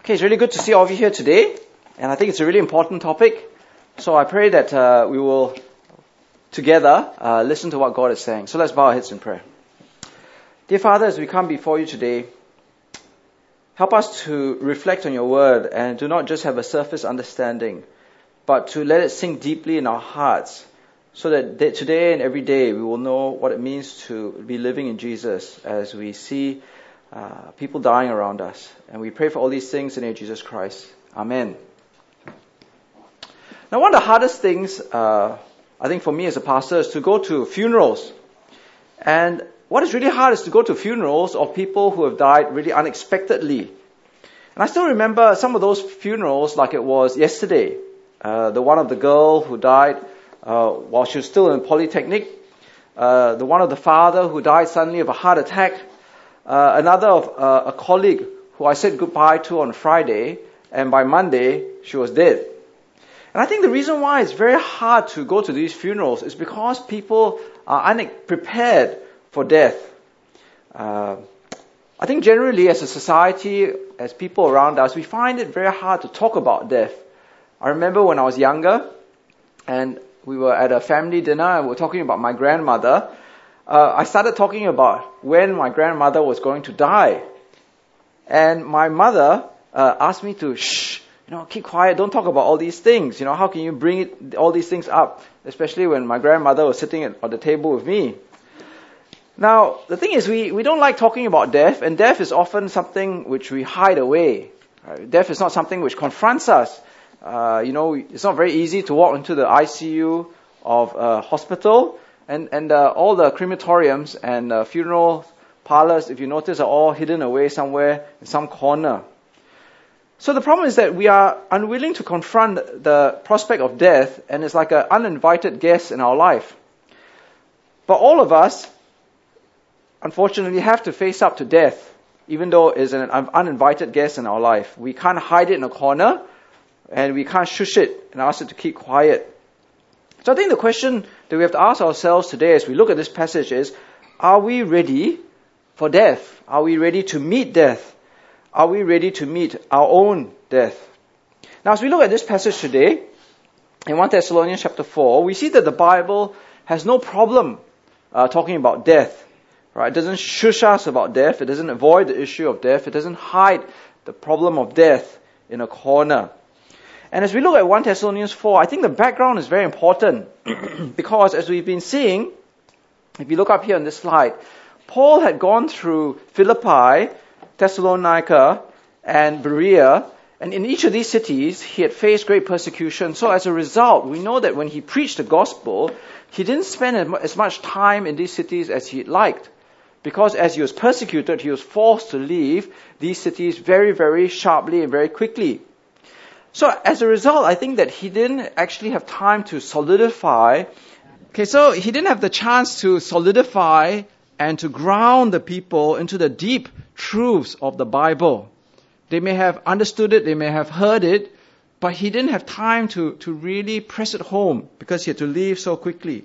Okay, it's really good to see all of you here today, and I think it's a really important topic. So I pray that uh, we will together uh, listen to what God is saying. So let's bow our heads in prayer. Dear Father, as we come before you today, help us to reflect on your word and to not just have a surface understanding, but to let it sink deeply in our hearts so that today and every day we will know what it means to be living in Jesus as we see uh, people dying around us. And we pray for all these things in the name of Jesus Christ. Amen. Now, one of the hardest things, uh, I think, for me as a pastor is to go to funerals. And what is really hard is to go to funerals of people who have died really unexpectedly. And I still remember some of those funerals like it was yesterday. Uh, the one of the girl who died uh, while she was still in Polytechnic. Uh, the one of the father who died suddenly of a heart attack. Uh, another of uh, a colleague who I said goodbye to on Friday, and by Monday she was dead. And I think the reason why it's very hard to go to these funerals is because people are unprepared for death. Uh, I think generally as a society, as people around us, we find it very hard to talk about death. I remember when I was younger, and we were at a family dinner and we were talking about my grandmother, uh, I started talking about when my grandmother was going to die. And my mother uh, asked me to shh, you know, keep quiet, don't talk about all these things. You know, how can you bring it, all these things up, especially when my grandmother was sitting at, at the table with me. Now, the thing is, we, we don't like talking about death, and death is often something which we hide away. Right? Death is not something which confronts us. Uh, you know, it's not very easy to walk into the ICU of a hospital, and, and uh, all the crematoriums and uh, funeral parlors, if you notice, are all hidden away somewhere in some corner. So the problem is that we are unwilling to confront the prospect of death, and it's like an uninvited guest in our life. But all of us, unfortunately, have to face up to death, even though it's an uninvited guest in our life. We can't hide it in a corner, and we can't shush it and ask it to keep quiet. So I think the question that we have to ask ourselves today as we look at this passage is, are we ready for death? Are we ready to meet death? Are we ready to meet our own death? Now as we look at this passage today, in 1 Thessalonians chapter 4, we see that the Bible has no problem uh, talking about death. Right? It doesn't shush us about death. It doesn't avoid the issue of death. It doesn't hide the problem of death in a corner. And as we look at 1 Thessalonians 4, I think the background is very important because as we've been seeing, if you look up here on this slide, Paul had gone through Philippi, Thessalonica, and Berea, and in each of these cities, he had faced great persecution. So as a result, we know that when he preached the gospel, he didn't spend as much time in these cities as he'd liked. Because as he was persecuted, he was forced to leave these cities very, very sharply and very quickly. So as a result, I think that he didn't actually have time to solidify. Okay, so he didn't have the chance to solidify and to ground the people into the deep truths of the Bible. They may have understood it, they may have heard it, but he didn't have time to, to really press it home because he had to leave so quickly.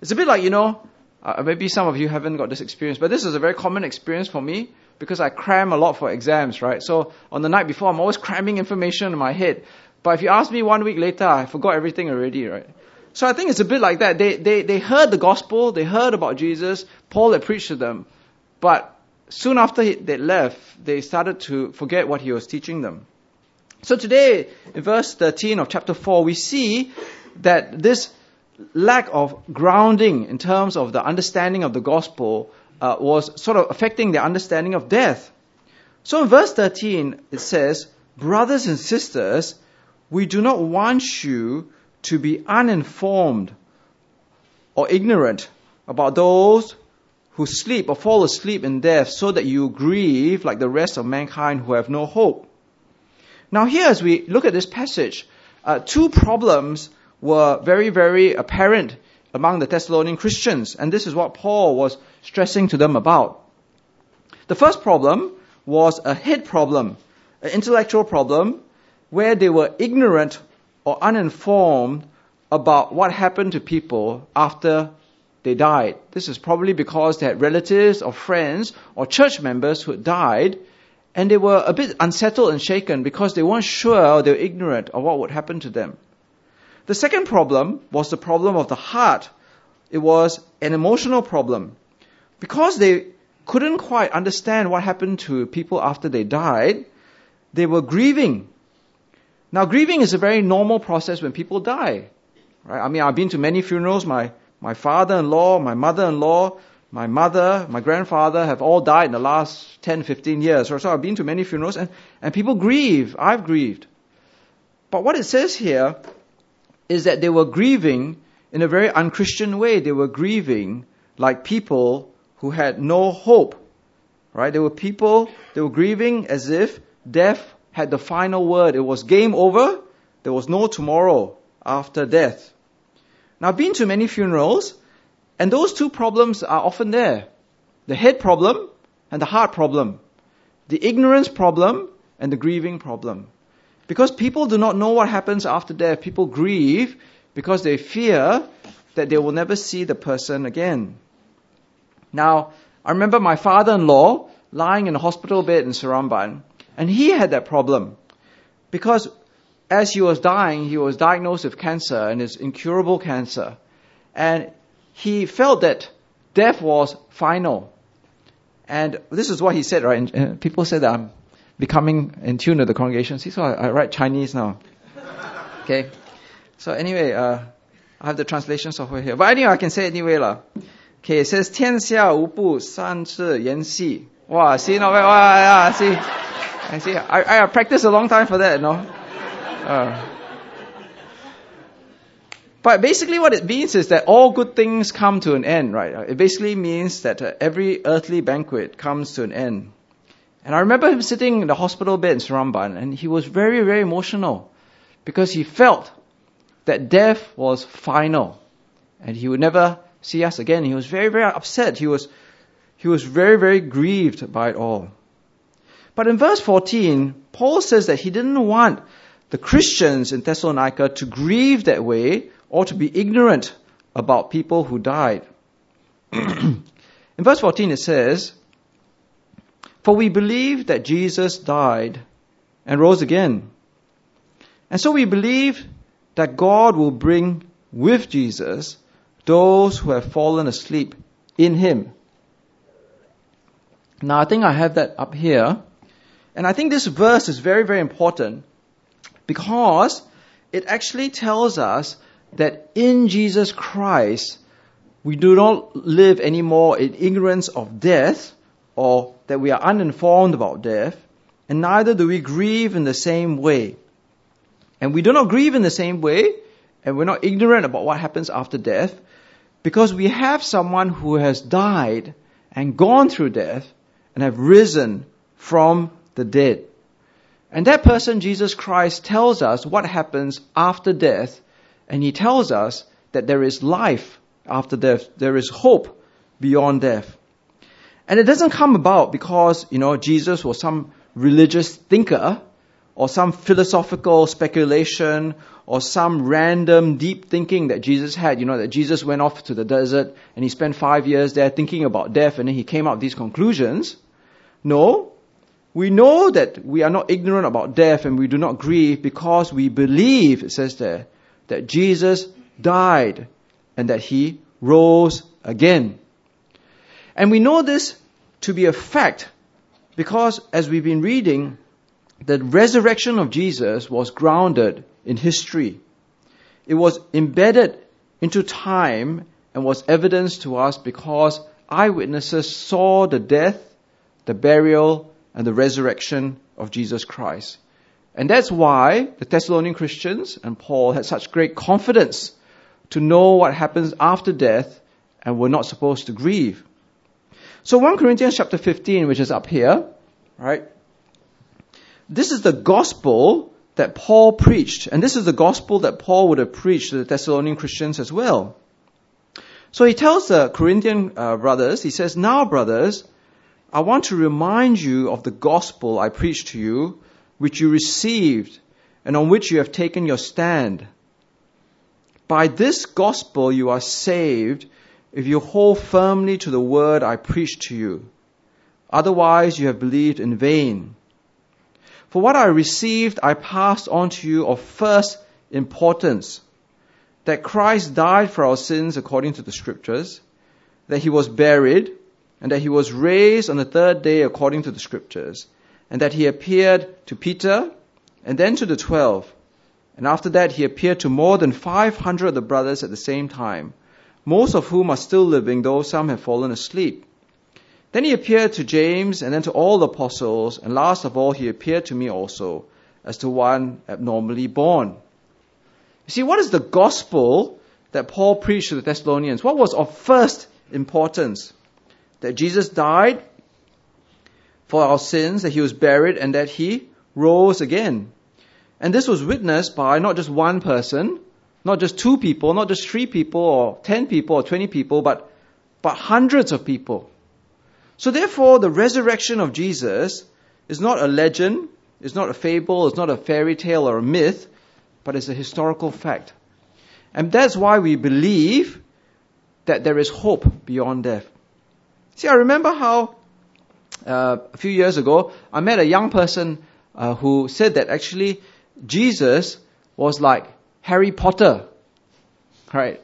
It's a bit like, you know, uh, maybe some of you haven't got this experience, but this is a very common experience for me because I cram a lot for exams, right? So on the night before, I'm always cramming information in my head. But if you ask me one week later, I forgot everything already, right? So I think it's a bit like that. They, they, they heard the gospel, they heard about Jesus, Paul had preached to them, but soon after they left, they started to forget what he was teaching them. So today, in verse 13 of chapter 4, we see that this lack of grounding in terms of the understanding of the gospel uh, was sort of affecting their understanding of death. So in verse 13, it says, Brothers and sisters, we do not want you to be uninformed or ignorant about those who sleep or fall asleep in death so that you grieve like the rest of mankind who have no hope. Now here as we look at this passage, uh, two problems were very, very apparent among the Thessalonian Christians. And this is what Paul was stressing to them about. The first problem was a head problem, an intellectual problem, where they were ignorant or uninformed about what happened to people after they died. This is probably because they had relatives or friends or church members who had died, And they were a bit unsettled and shaken because they weren't sure, or they were ignorant of what would happen to them. The second problem was the problem of the heart. It was an emotional problem. Because they couldn't quite understand what happened to people after they died, they were grieving. Now, grieving is a very normal process when people die. Right? I mean, I've been to many funerals. My, my father-in-law, my mother-in-law, my mother, my grandfather have all died in the last 10, 15 years or so. I've been to many funerals and, and people grieve. I've grieved. But what it says here is that they were grieving in a very unchristian way. They were grieving like people who had no hope. Right? There were people, they were grieving as if death had the final word. It was game over. There was no tomorrow after death. Now, I've been to many funerals and those two problems are often there. The head problem and the heart problem. The ignorance problem and the grieving problem. Because people do not know what happens after death, people grieve because they fear that they will never see the person again. Now, I remember my father-in-law lying in a hospital bed in Seremban, and he had that problem. Because as he was dying, he was diagnosed with cancer, and it's incurable cancer. And he felt that death was final. And this is what he said, right? And, uh, people said that I'm becoming in tune with the congregation. See, so I, I write Chinese now. Okay. So anyway, uh, I have the translation software here. But anyway, I can say it anyway lah. Okay, it says 天下无不三次言戏. Wow, see, no, wow, yeah, see. I see. I, I practiced a long time for that, no? Uh, but basically what it means is that all good things come to an end, right? It basically means that uh, every earthly banquet comes to an end. And I remember him sitting in the hospital bed in Seremban and he was very, very emotional because he felt that death was final and he would never see us again. He was very, very upset. He was, he was very, very grieved by it all. But in verse 14, Paul says that he didn't want the Christians in Thessalonica to grieve that way or to be ignorant about people who died. in verse 14 it says, For we believe that Jesus died and rose again. And so we believe that God will bring with Jesus those who have fallen asleep in Him. Now I think I have that up here. And I think this verse is very, very important because it actually tells us that in Jesus Christ, we do not live anymore in ignorance of death or that we are uninformed about death, and neither do we grieve in the same way. And we do not grieve in the same way, and we're not ignorant about what happens after death, because we have someone who has died and gone through death and have risen from the dead. And that person, Jesus Christ, tells us what happens after death and he tells us that there is life after death. There is hope beyond death. And it doesn't come about because, you know, Jesus was some religious thinker or some philosophical speculation or some random deep thinking that Jesus had. You know, that Jesus went off to the desert and he spent five years there thinking about death and then he came up with these conclusions. No. We know that we are not ignorant about death and we do not grieve because we believe, it says there, that Jesus died and that he rose again. And we know this to be a fact because as we've been reading, the resurrection of Jesus was grounded in history. It was embedded into time and was evidence to us because eyewitnesses saw the death, the burial, and the resurrection of Jesus Christ. And that's why the Thessalonian Christians and Paul had such great confidence to know what happens after death and were not supposed to grieve. So 1 Corinthians chapter 15, which is up here, right? This is the gospel that Paul preached, and this is the gospel that Paul would have preached to the Thessalonian Christians as well. So he tells the Corinthian uh, brothers, he says, Now brothers, I want to remind you of the gospel I preached to you, which you received and on which you have taken your stand. By this gospel you are saved if you hold firmly to the word I preached to you. Otherwise you have believed in vain. For what I received, I passed on to you of first importance that Christ died for our sins according to the scriptures, that he was buried, and that he was raised on the third day according to the scriptures, and that he appeared to Peter, and then to the twelve. And after that, he appeared to more than 500 of the brothers at the same time, most of whom are still living, though some have fallen asleep. Then he appeared to James and then to all the apostles, and last of all, he appeared to me also, as to one abnormally born. You see, what is the gospel that Paul preached to the Thessalonians? What was of first importance? That Jesus died for our sins, that he was buried, and that he rose again. And this was witnessed by not just one person, not just two people, not just three people, or ten people, or twenty people, but, but hundreds of people. So therefore, the resurrection of Jesus is not a legend, it's not a fable, it's not a fairy tale or a myth, but it's a historical fact. And that's why we believe that there is hope beyond death. See, I remember how uh, a few years ago I met a young person uh, who said that actually Jesus was like Harry Potter. Right?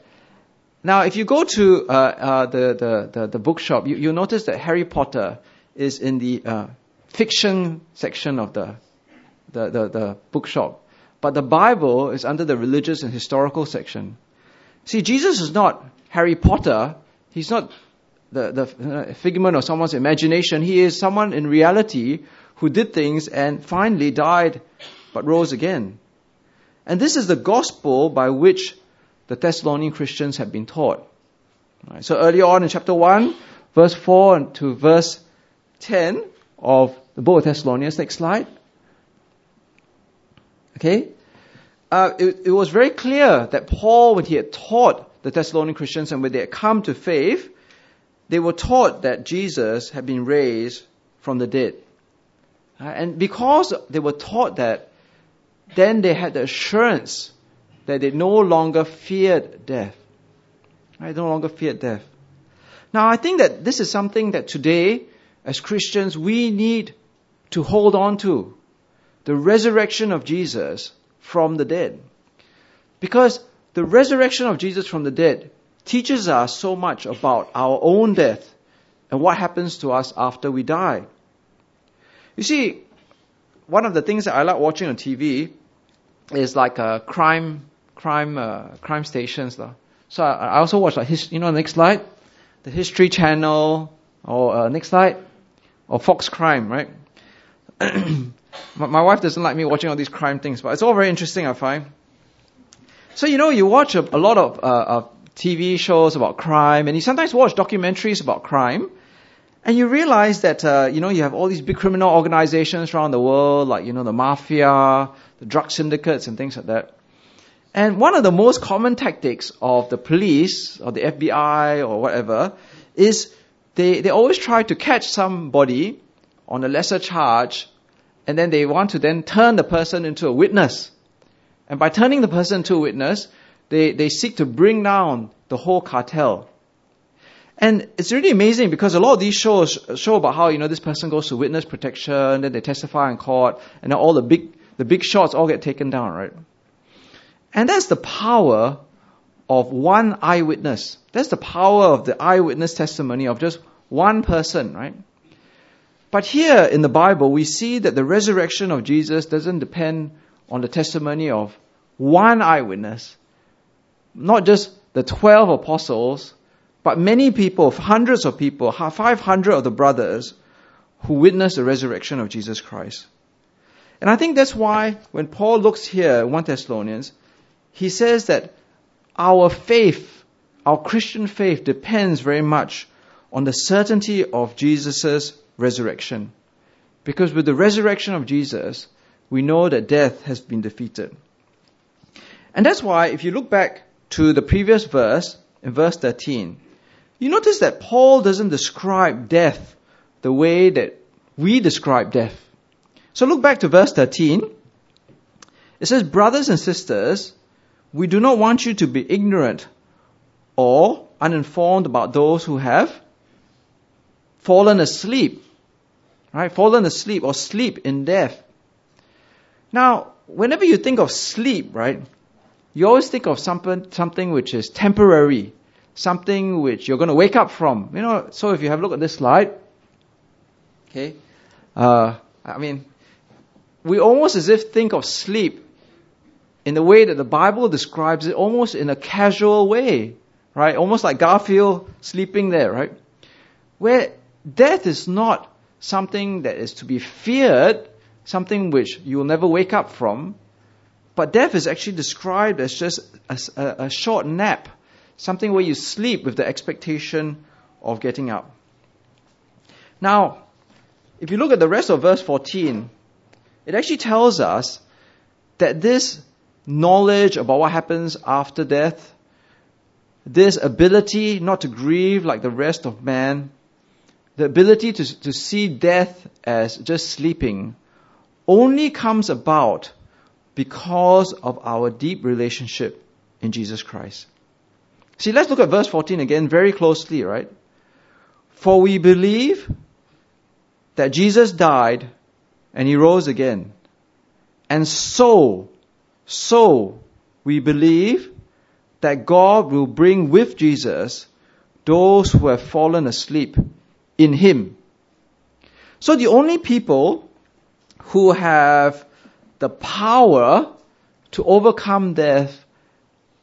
Now, if you go to uh, uh, the, the, the, the, bookshop, you, you'll notice that Harry Potter is in the uh, fiction section of the, the, the, the bookshop. But the Bible is under the religious and historical section. See, Jesus is not Harry Potter. He's not the, the uh, figment of someone's imagination. He is someone in reality who did things and finally died but rose again. And this is the gospel by which the Thessalonian Christians have been taught. Right, so early on in chapter 1, verse 4 to verse 10 of the book of Thessalonians, next slide. Okay? Uh, it, it was very clear that Paul, when he had taught the Thessalonian Christians and when they had come to faith, they were taught that Jesus had been raised from the dead. Uh, and because they were taught that, then they had the assurance that they no longer feared death. Right? No longer feared death. Now, I think that this is something that today, as Christians, we need to hold on to. The resurrection of Jesus from the dead. Because the resurrection of Jesus from the dead teaches us so much about our own death and what happens to us after we die. You see, one of the things that I like watching on TV is like a crime, crime, uh, crime stations. Lah. So I, I also watch like his, you know, next slide, the History Channel, or uh, next slide, or Fox Crime, right? my, my wife doesn't like me watching all these crime things, but it's all very interesting, I find. So you know, you watch a, a lot of, uh, of TV shows about crime, and you sometimes watch documentaries about crime, and you realize that, uh, you know, you have all these big criminal organizations around the world, like, you know, the mafia, the drug syndicates, and things like that. And one of the most common tactics of the police, or the FBI, or whatever, is they, they always try to catch somebody on a lesser charge, and then they want to then turn the person into a witness. And by turning the person into a witness, they, they seek to bring down the whole cartel. And it's really amazing because a lot of these shows show about how, you know, this person goes to witness protection, then they testify in court, and then all the big, the big shots all get taken down, right? And that's the power of one eyewitness. That's the power of the eyewitness testimony of just one person, right? But here in the Bible, we see that the resurrection of Jesus doesn't depend on the testimony of one eyewitness, not just the 12 apostles, but many people, hundreds of people, 500 of the brothers who witnessed the resurrection of Jesus Christ. And I think that's why when Paul looks here in 1 Thessalonians, he says that our faith, our Christian faith depends very much on the certainty of Jesus' resurrection. Because with the resurrection of Jesus, we know that death has been defeated. And that's why if you look back to the previous verse, in verse 13, you notice that Paul doesn't describe death the way that we describe death. So look back to verse 13. It says, Brothers and sisters, we do not want you to be ignorant or uninformed about those who have fallen asleep. Right? Fallen asleep or sleep in death. Now, whenever you think of sleep, right, you always think of something, something which is temporary, something which you're going to wake up from. You know, so if you have a look at this slide, okay, uh, I mean, we almost as if think of sleep in the way that the Bible describes it, almost in a casual way, right? Almost like Garfield sleeping there, right? Where death is not something that is to be feared, something which you will never wake up from, but death is actually described as just a, a, a short nap, something where you sleep with the expectation of getting up. Now, if you look at the rest of verse 14, it actually tells us that this knowledge about what happens after death, this ability not to grieve like the rest of man, the ability to, to see death as just sleeping, only comes about because of our deep relationship in Jesus Christ. See, let's look at verse 14 again very closely, right? For we believe that Jesus died and he rose again. And so, so we believe that God will bring with Jesus those who have fallen asleep in him. So the only people who have the power to overcome death,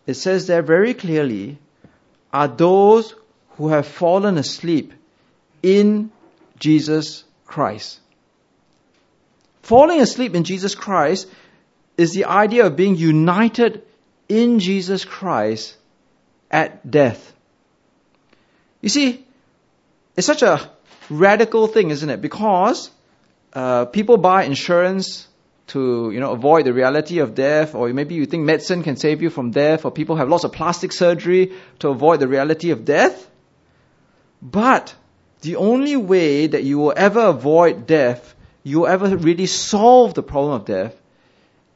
it says there very clearly, are those who have fallen asleep in Jesus Christ. Falling asleep in Jesus Christ is the idea of being united in Jesus Christ at death. You see, it's such a radical thing, isn't it? Because uh, people buy insurance to you know avoid the reality of death, or maybe you think medicine can save you from death, or people have lots of plastic surgery to avoid the reality of death. But the only way that you will ever avoid death, you will ever really solve the problem of death,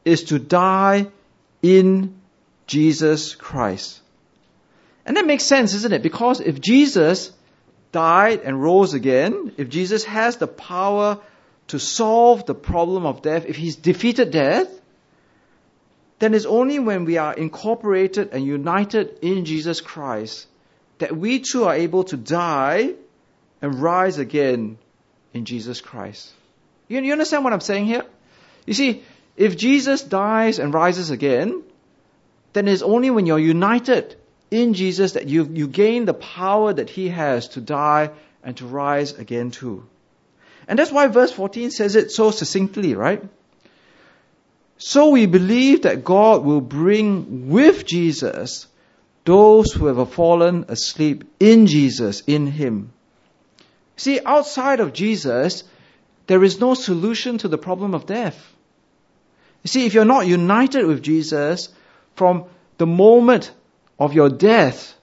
is to die in Jesus Christ. And that makes sense, isn't it? Because if Jesus died and rose again, if Jesus has the power to solve the problem of death, if he's defeated death, then it's only when we are incorporated and united in Jesus Christ that we too are able to die and rise again in Jesus Christ. You, you understand what I'm saying here? You see, if Jesus dies and rises again, then it's only when you're united in Jesus that you, you gain the power that He has to die and to rise again too. And that's why verse 14 says it so succinctly, right? So we believe that God will bring with Jesus those who have fallen asleep in Jesus, in Him. See, outside of Jesus, there is no solution to the problem of death. You see, if you're not united with Jesus from the moment of your death,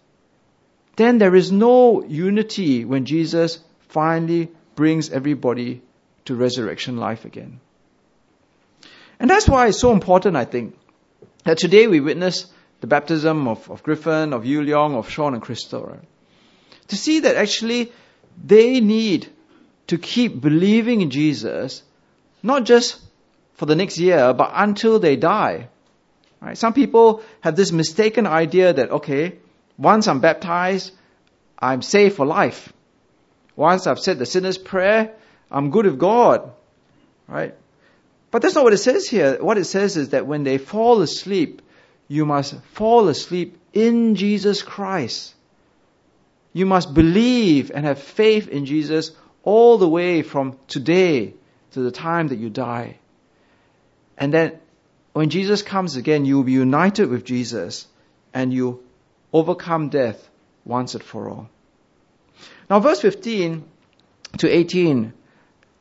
then there is no unity when Jesus finally brings everybody to resurrection life again. And that's why it's so important, I think, that today we witness the baptism of, of Griffin, of Yu Leong, of Sean and Crystal, right? To see that actually they need to keep believing in Jesus, not just for the next year, but until they die. Right? Some people have this mistaken idea that, okay, once I'm baptized, I'm saved for life. Once I've said the sinner's prayer, I'm good with God. Right? But that's not what it says here. What it says is that when they fall asleep, you must fall asleep in Jesus Christ. You must believe and have faith in Jesus all the way from today to the time that you die. And then when Jesus comes again, you will be united with Jesus and you overcome death once and for all. Now, verse 15 to 18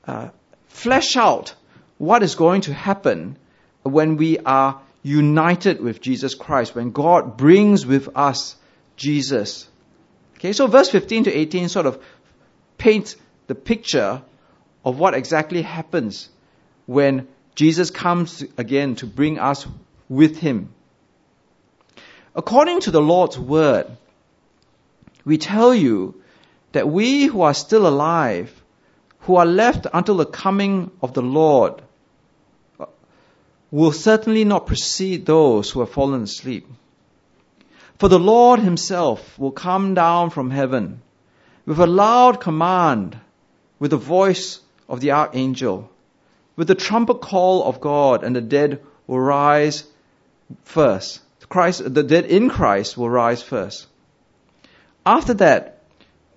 uh, flesh out what is going to happen when we are united with Jesus Christ, when God brings with us Jesus. Okay, so verse 15 to 18 sort of paints the picture of what exactly happens when Jesus comes again to bring us with him. According to the Lord's word, we tell you that we who are still alive, who are left until the coming of the Lord, will certainly not precede those who have fallen asleep. For the Lord himself will come down from heaven with a loud command, with the voice of the archangel, with the trumpet call of God, and the dead will rise first. Christ, the dead in Christ will rise first. After that,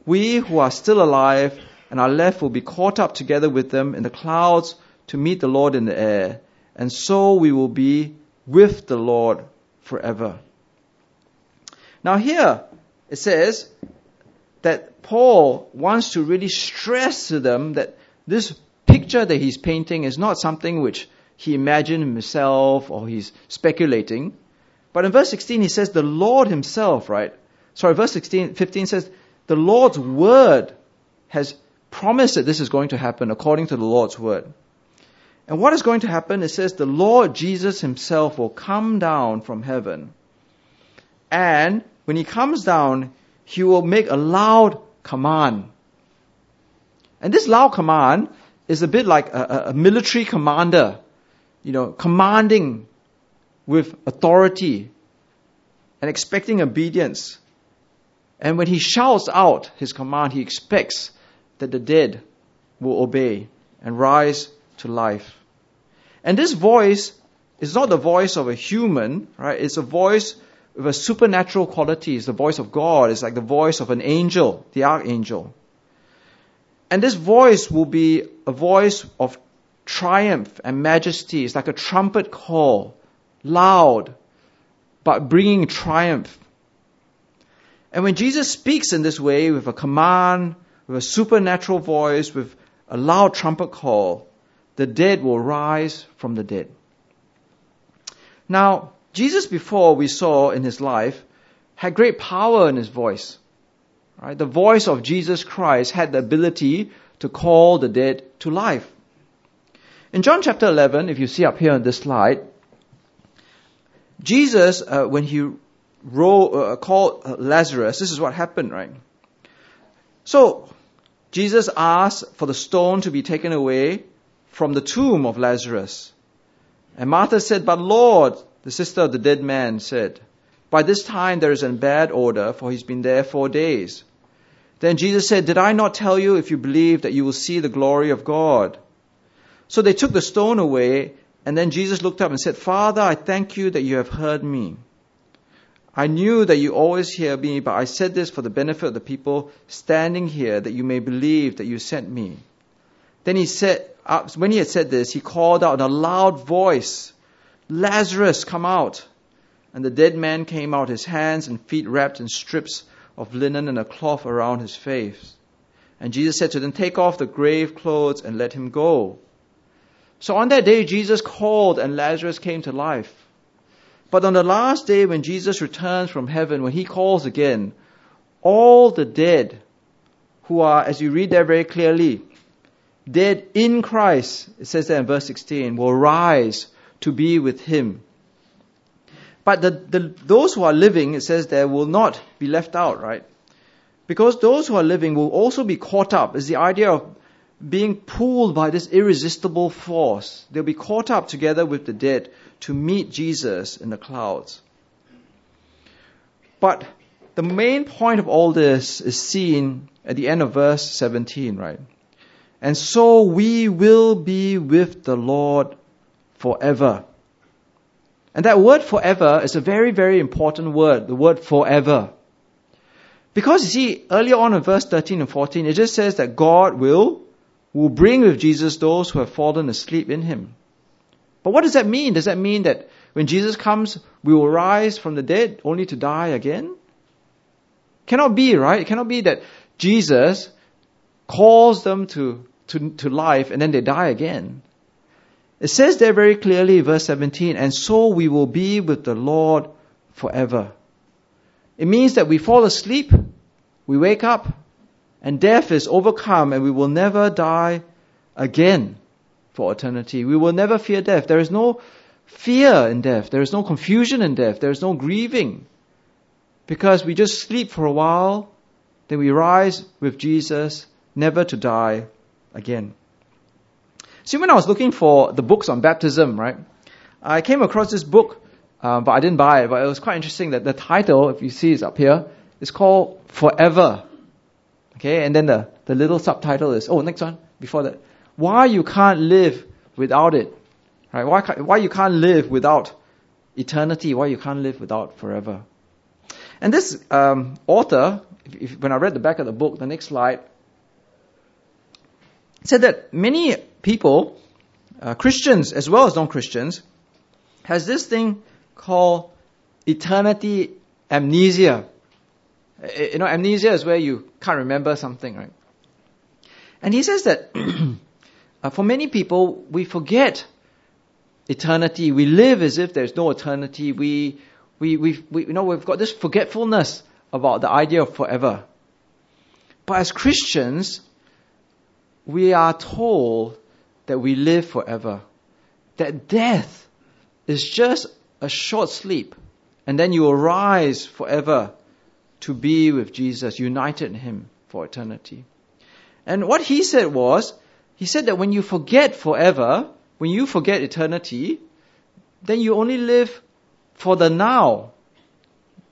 we who are still alive and are left will be caught up together with them in the clouds to meet the Lord in the air, and so we will be with the Lord forever. Now here it says that Paul wants to really stress to them that this picture that he's painting is not something which he imagined himself or he's speculating. But in verse 16 he says the Lord himself, right? Sorry, verse 16, 15 says the Lord's word has promised that this is going to happen according to the Lord's word. And what is going to happen? It says the Lord Jesus himself will come down from heaven and when he comes down, he will make a loud command. And this loud command is a bit like a, a military commander, you know, commanding with authority and expecting obedience. And when he shouts out his command, he expects that the dead will obey and rise to life. And this voice is not the voice of a human, right? It's a voice with a supernatural quality. It's the voice of God. It's like the voice of an angel, the archangel. And this voice will be a voice of triumph and majesty. It's like a trumpet call, loud, but bringing triumph. And when Jesus speaks in this way with a command, with a supernatural voice, with a loud trumpet call, the dead will rise from the dead. Now, Jesus before we saw in his life had great power in his voice. Right? The voice of Jesus Christ had the ability to call the dead to life. In John chapter 11, if you see up here on this slide, Jesus, uh, when he wrote, uh, called uh, Lazarus, this is what happened, right? So, Jesus asked for the stone to be taken away from the tomb of Lazarus. And Martha said, But Lord, the sister of the dead man said, By this time there is a bad odor, for he's been there four days. Then Jesus said, Did I not tell you, if you believe, that you will see the glory of God? So they took the stone away, and then Jesus looked up and said, Father, I thank you that you have heard me. I knew that you always hear me, but I said this for the benefit of the people standing here, that you may believe that you sent me. Then he said, when he had said this, he called out in a loud voice, Lazarus, come out. And the dead man came out, his hands and feet wrapped in strips of linen and a cloth around his face. And Jesus said to them, Take off the grave clothes and let him go. So on that day, Jesus called and Lazarus came to life. But on the last day, when Jesus returns from heaven, when he calls again, all the dead who are, as you read there very clearly, dead in Christ, it says there in verse 16, will rise to be with him. But the, the, those who are living, it says there, will not be left out, right? Because those who are living will also be caught up. Is the idea of being pulled by this irresistible force. They'll be caught up together with the dead to meet Jesus in the clouds. But the main point of all this is seen at the end of verse 17, right? And so we will be with the Lord forever. And that word forever is a very, very important word, the word forever. Because you see, earlier on in verse 13 and 14, it just says that God will, will bring with Jesus those who have fallen asleep in him. But what does that mean? Does that mean that when Jesus comes, we will rise from the dead only to die again? Cannot be, right? It cannot be that Jesus calls them to, to, to life and then they die again. It says there very clearly, verse 17, and so we will be with the Lord forever. It means that we fall asleep, we wake up, and death is overcome, and we will never die again for eternity. We will never fear death. There is no fear in death. There is no confusion in death. There is no grieving. Because we just sleep for a while, then we rise with Jesus, never to die again. See, when I was looking for the books on baptism, right, I came across this book, uh, but I didn't buy it. But it was quite interesting that the title, if you see, is up here. It's called Forever. Okay, and then the, the little subtitle is, oh, next one, before that. Why you can't live without it. Right? Why, why you can't live without eternity, why you can't live without forever. And this um, author, if, if, when I read the back of the book, the next slide, said that many people, uh, Christians as well as non-Christians, has this thing called eternity amnesia. You know, amnesia is where you can't remember something, right? And he says that uh, for many people, we forget eternity. We live as if there's no eternity. We, we, we, we, you know, we've got this forgetfulness about the idea of forever. But as Christians, we are told that we live forever. That death is just a short sleep. And then you arise forever to be with Jesus, united in Him for eternity. And what he said was, he said that when you forget forever, when you forget eternity, then you only live for the now.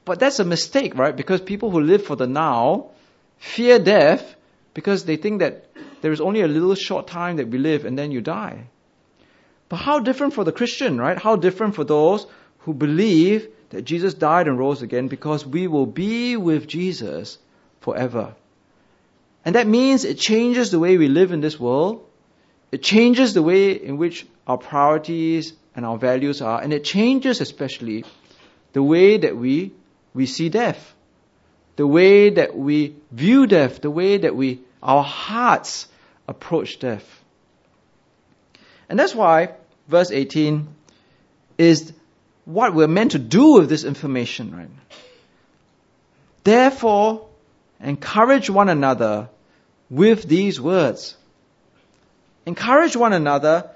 But that's a mistake, right? Because people who live for the now fear death because they think that there is only a little short time that we live and then you die. But how different for the Christian, right? How different for those who believe that Jesus died and rose again because we will be with Jesus forever. And that means it changes the way we live in this world. It changes the way in which our priorities and our values are, and it changes especially the way that we, we see death, the way that we view death, the way that we, our hearts approach death. And that's why verse 18 is what we're meant to do with this information, right? Therefore, encourage one another with these words. Encourage one another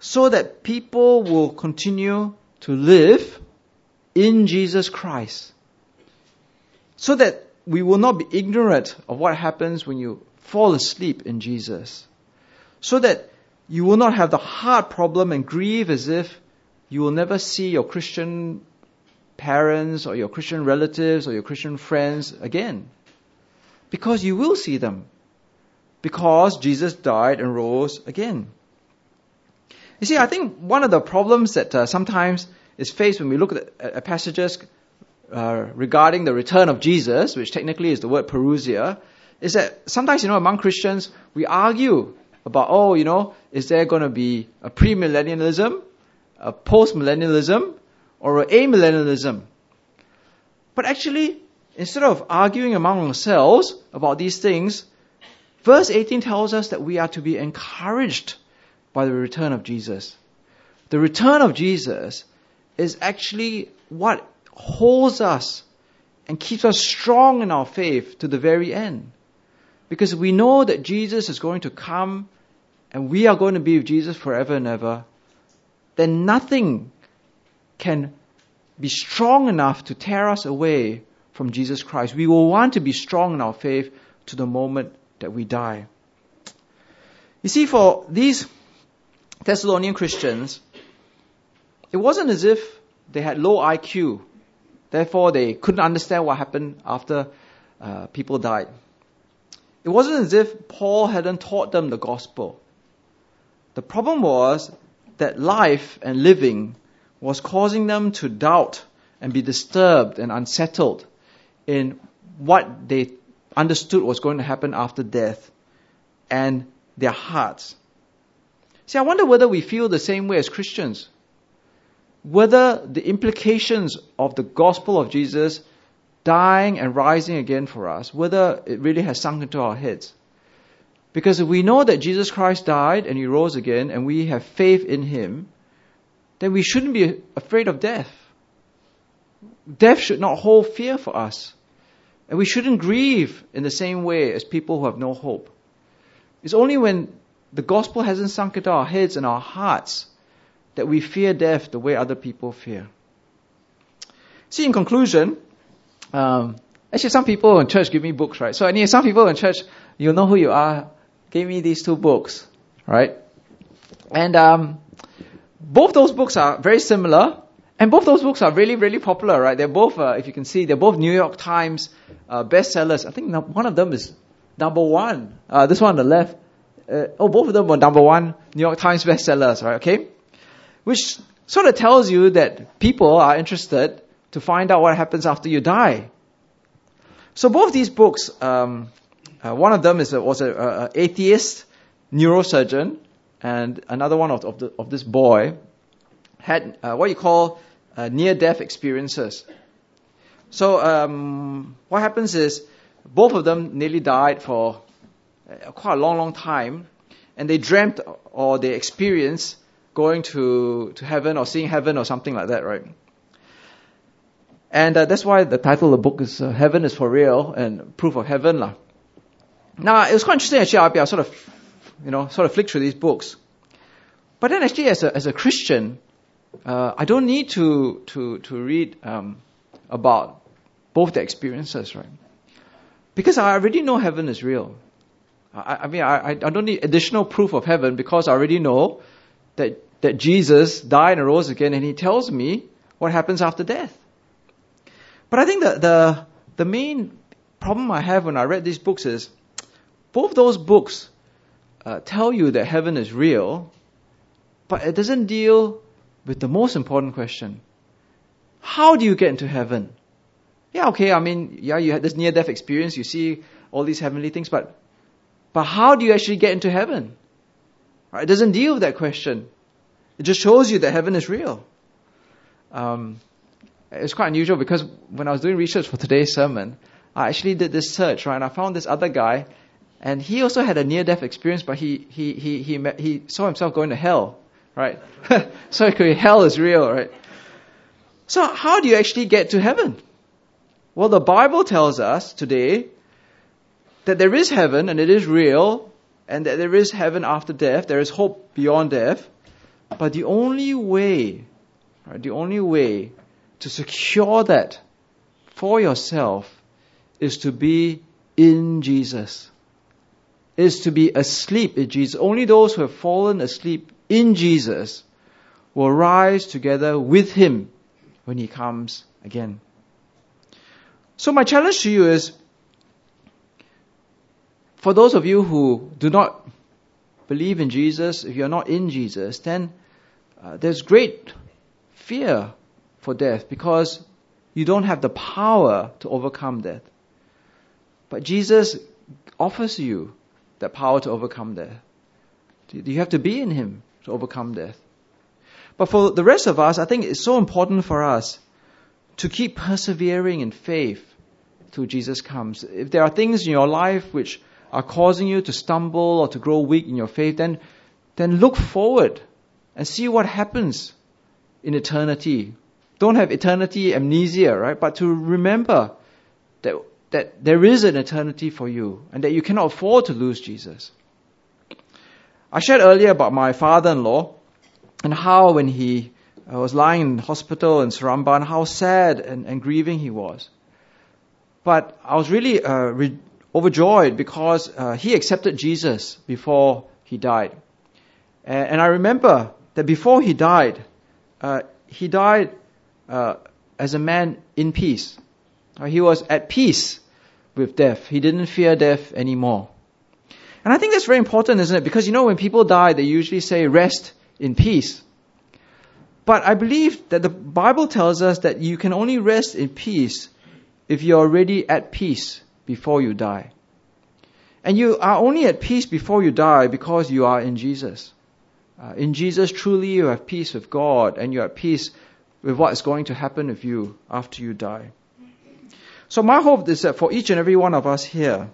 so that people will continue to live in Jesus Christ. So that we will not be ignorant of what happens when you fall asleep in Jesus. So that you will not have the heart problem and grieve as if you will never see your Christian parents or your Christian relatives or your Christian friends again. Because you will see them because Jesus died and rose again. You see, I think one of the problems that uh, sometimes is faced when we look at, at passages uh, regarding the return of Jesus, which technically is the word parousia, is that sometimes, you know, among Christians, we argue about, oh, you know, is there going to be a premillennialism, a postmillennialism, or a amillennialism? But actually, instead of arguing among ourselves about these things, Verse 18 tells us that we are to be encouraged by the return of Jesus. The return of Jesus is actually what holds us and keeps us strong in our faith to the very end. Because we know that Jesus is going to come and we are going to be with Jesus forever and ever, then nothing can be strong enough to tear us away from Jesus Christ. We will want to be strong in our faith to the moment that we die. You see, for these Thessalonian Christians, it wasn't as if they had low IQ, therefore they couldn't understand what happened after uh, people died. It wasn't as if Paul hadn't taught them the gospel. The problem was that life and living was causing them to doubt and be disturbed and unsettled in what they understood was going to happen after death and their hearts. See, I wonder whether we feel the same way as Christians. Whether the implications of the gospel of Jesus dying and rising again for us, whether it really has sunk into our heads. Because if we know that Jesus Christ died and he rose again and we have faith in him, then we shouldn't be afraid of death. Death should not hold fear for us. And we shouldn't grieve in the same way as people who have no hope. It's only when the gospel hasn't sunk into our heads and our hearts that we fear death the way other people fear. See, in conclusion, um, actually, some people in church give me books, right? So, anyway, some people in church, you know who you are, gave me these two books, right? And um, both those books are very similar, and both those books are really, really popular, right? They're both, uh, if you can see, they're both New York Times uh, bestsellers. I think one of them is number one. Uh, this one on the left. Uh, oh, both of them were number one New York Times bestsellers, right? Okay? Which sort of tells you that people are interested to find out what happens after you die. So both these books, um, uh, one of them is was an atheist neurosurgeon, and another one of, of, the, of this boy had uh, what you call uh, near-death experiences. So um, what happens is both of them nearly died for uh, quite a long, long time, and they dreamt or they experienced going to, to heaven or seeing heaven or something like that, right? And uh, that's why the title of the book is uh, Heaven is for Real and Proof of Heaven. lah. Now, it was quite interesting actually, I sort of, you know, sort of flicked through these books. But then actually as a, as a Christian, uh, I don't need to, to, to read um, about both the experiences, right? Because I already know heaven is real. I, I mean, I, I don't need additional proof of heaven because I already know that, that Jesus died and rose again and he tells me what happens after death. But I think the, the, the main problem I have when I read these books is both those books uh, tell you that heaven is real, but it doesn't deal with the most important question. How do you get into heaven? Yeah, okay, I mean, yeah, you had this near death experience, you see all these heavenly things, but, but how do you actually get into heaven? Right? It doesn't deal with that question. It just shows you that heaven is real. Um, it's quite unusual because when I was doing research for today's sermon, I actually did this search, right? And I found this other guy, and he also had a near-death experience, but he he he he met, he saw himself going to hell, right? so hell is real, right? So how do you actually get to heaven? Well, the Bible tells us today that there is heaven and it is real, and that there is heaven after death. There is hope beyond death. But the only way, right, the only way to secure that for yourself is to be in Jesus. Is to be asleep in Jesus. Only those who have fallen asleep in Jesus will rise together with Him when He comes again. So my challenge to you is, for those of you who do not believe in Jesus, if you're not in Jesus, then uh, there's great fear for death because you don't have the power to overcome death. But Jesus offers you that power to overcome death. You have to be in Him to overcome death. But for the rest of us, I think it's so important for us to keep persevering in faith till Jesus comes. If there are things in your life which are causing you to stumble or to grow weak in your faith, then, then look forward and see what happens in eternity. Don't have eternity amnesia, right? But to remember that, that there is an eternity for you and that you cannot afford to lose Jesus. I shared earlier about my father-in-law and how when he was lying in hospital in Seremban, how sad and, and grieving he was. But I was really uh, re- overjoyed because uh, he accepted Jesus before he died. And, and, I remember that before he died, uh, he died uh, as a man in peace. Uh, he was at peace with death. He didn't fear death anymore. And I think that's very important, isn't it? Because you know, when people die, they usually say, rest in peace. But I believe that the Bible tells us that you can only rest in peace if you're already at peace before you die. And you are only at peace before you die because you are in Jesus. Uh, in Jesus, truly you have peace with God and you're at peace with what is going to happen with you after you die. So my hope is that for each and every one of us here,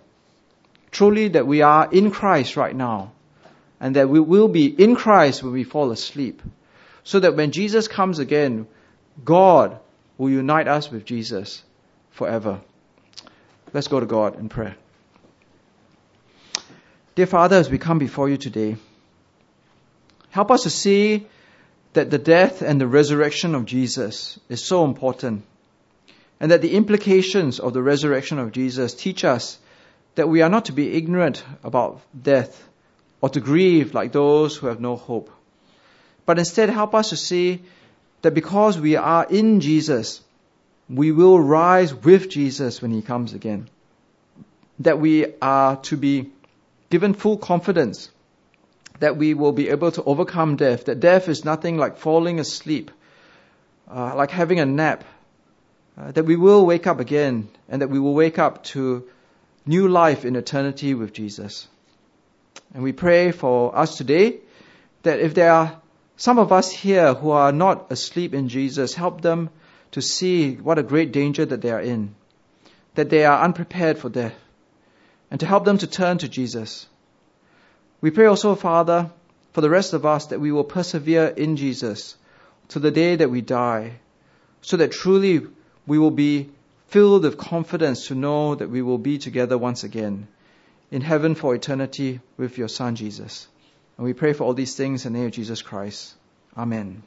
truly that we are in Christ right now and that we will be in Christ when we fall asleep. So that when Jesus comes again, God will unite us with Jesus forever. Let's go to God in prayer. Dear Father, as we come before you today, help us to see that the death and the resurrection of Jesus is so important, and that the implications of the resurrection of Jesus teach us that we are not to be ignorant about death or to grieve like those who have no hope, but instead help us to see that because we are in Jesus, we will rise with Jesus when he comes again. That we are to be given full confidence that we will be able to overcome death, that death is nothing like falling asleep, uh, like having a nap, uh, that we will wake up again, and that we will wake up to new life in eternity with Jesus. And we pray for us today that if there are some of us here who are not asleep in Jesus, help them to see what a great danger that they are in, that they are unprepared for death, and to help them to turn to Jesus. We pray also, Father, for the rest of us that we will persevere in Jesus to the day that we die, so that truly we will be filled with confidence to know that we will be together once again in heaven for eternity with your Son Jesus. And we pray for all these things in the name of Jesus Christ. Amen.